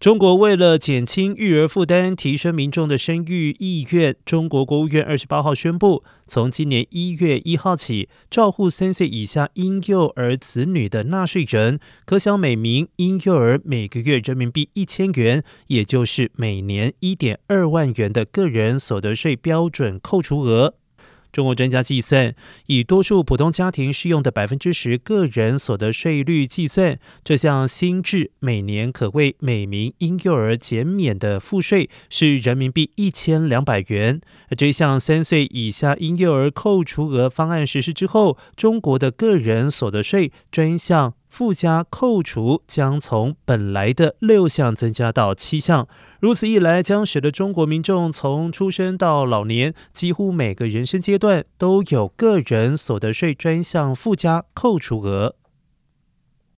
中国为了减轻育儿负担，提升民众的生育意愿，中国国务院二十八号宣布，从今年一月一号起，照护三岁以下婴幼儿子女的纳税人，可享每名婴幼儿每个月人民币一千元，也就是每年一点二万元的个人所得税标准扣除额。中国专家计算，以多数普通家庭适用的百分之十个人所得税率计算，这项新制每年可为每名婴幼儿减免的赋税是人民币一千两百元。这项三岁以下婴幼儿扣除额方案实施之后，中国的个人所得税专项。附加扣除将从本来的六项增加到七项，如此一来，将使得中国民众从出生到老年，几乎每个人生阶段都有个人所得税专项附加扣除额。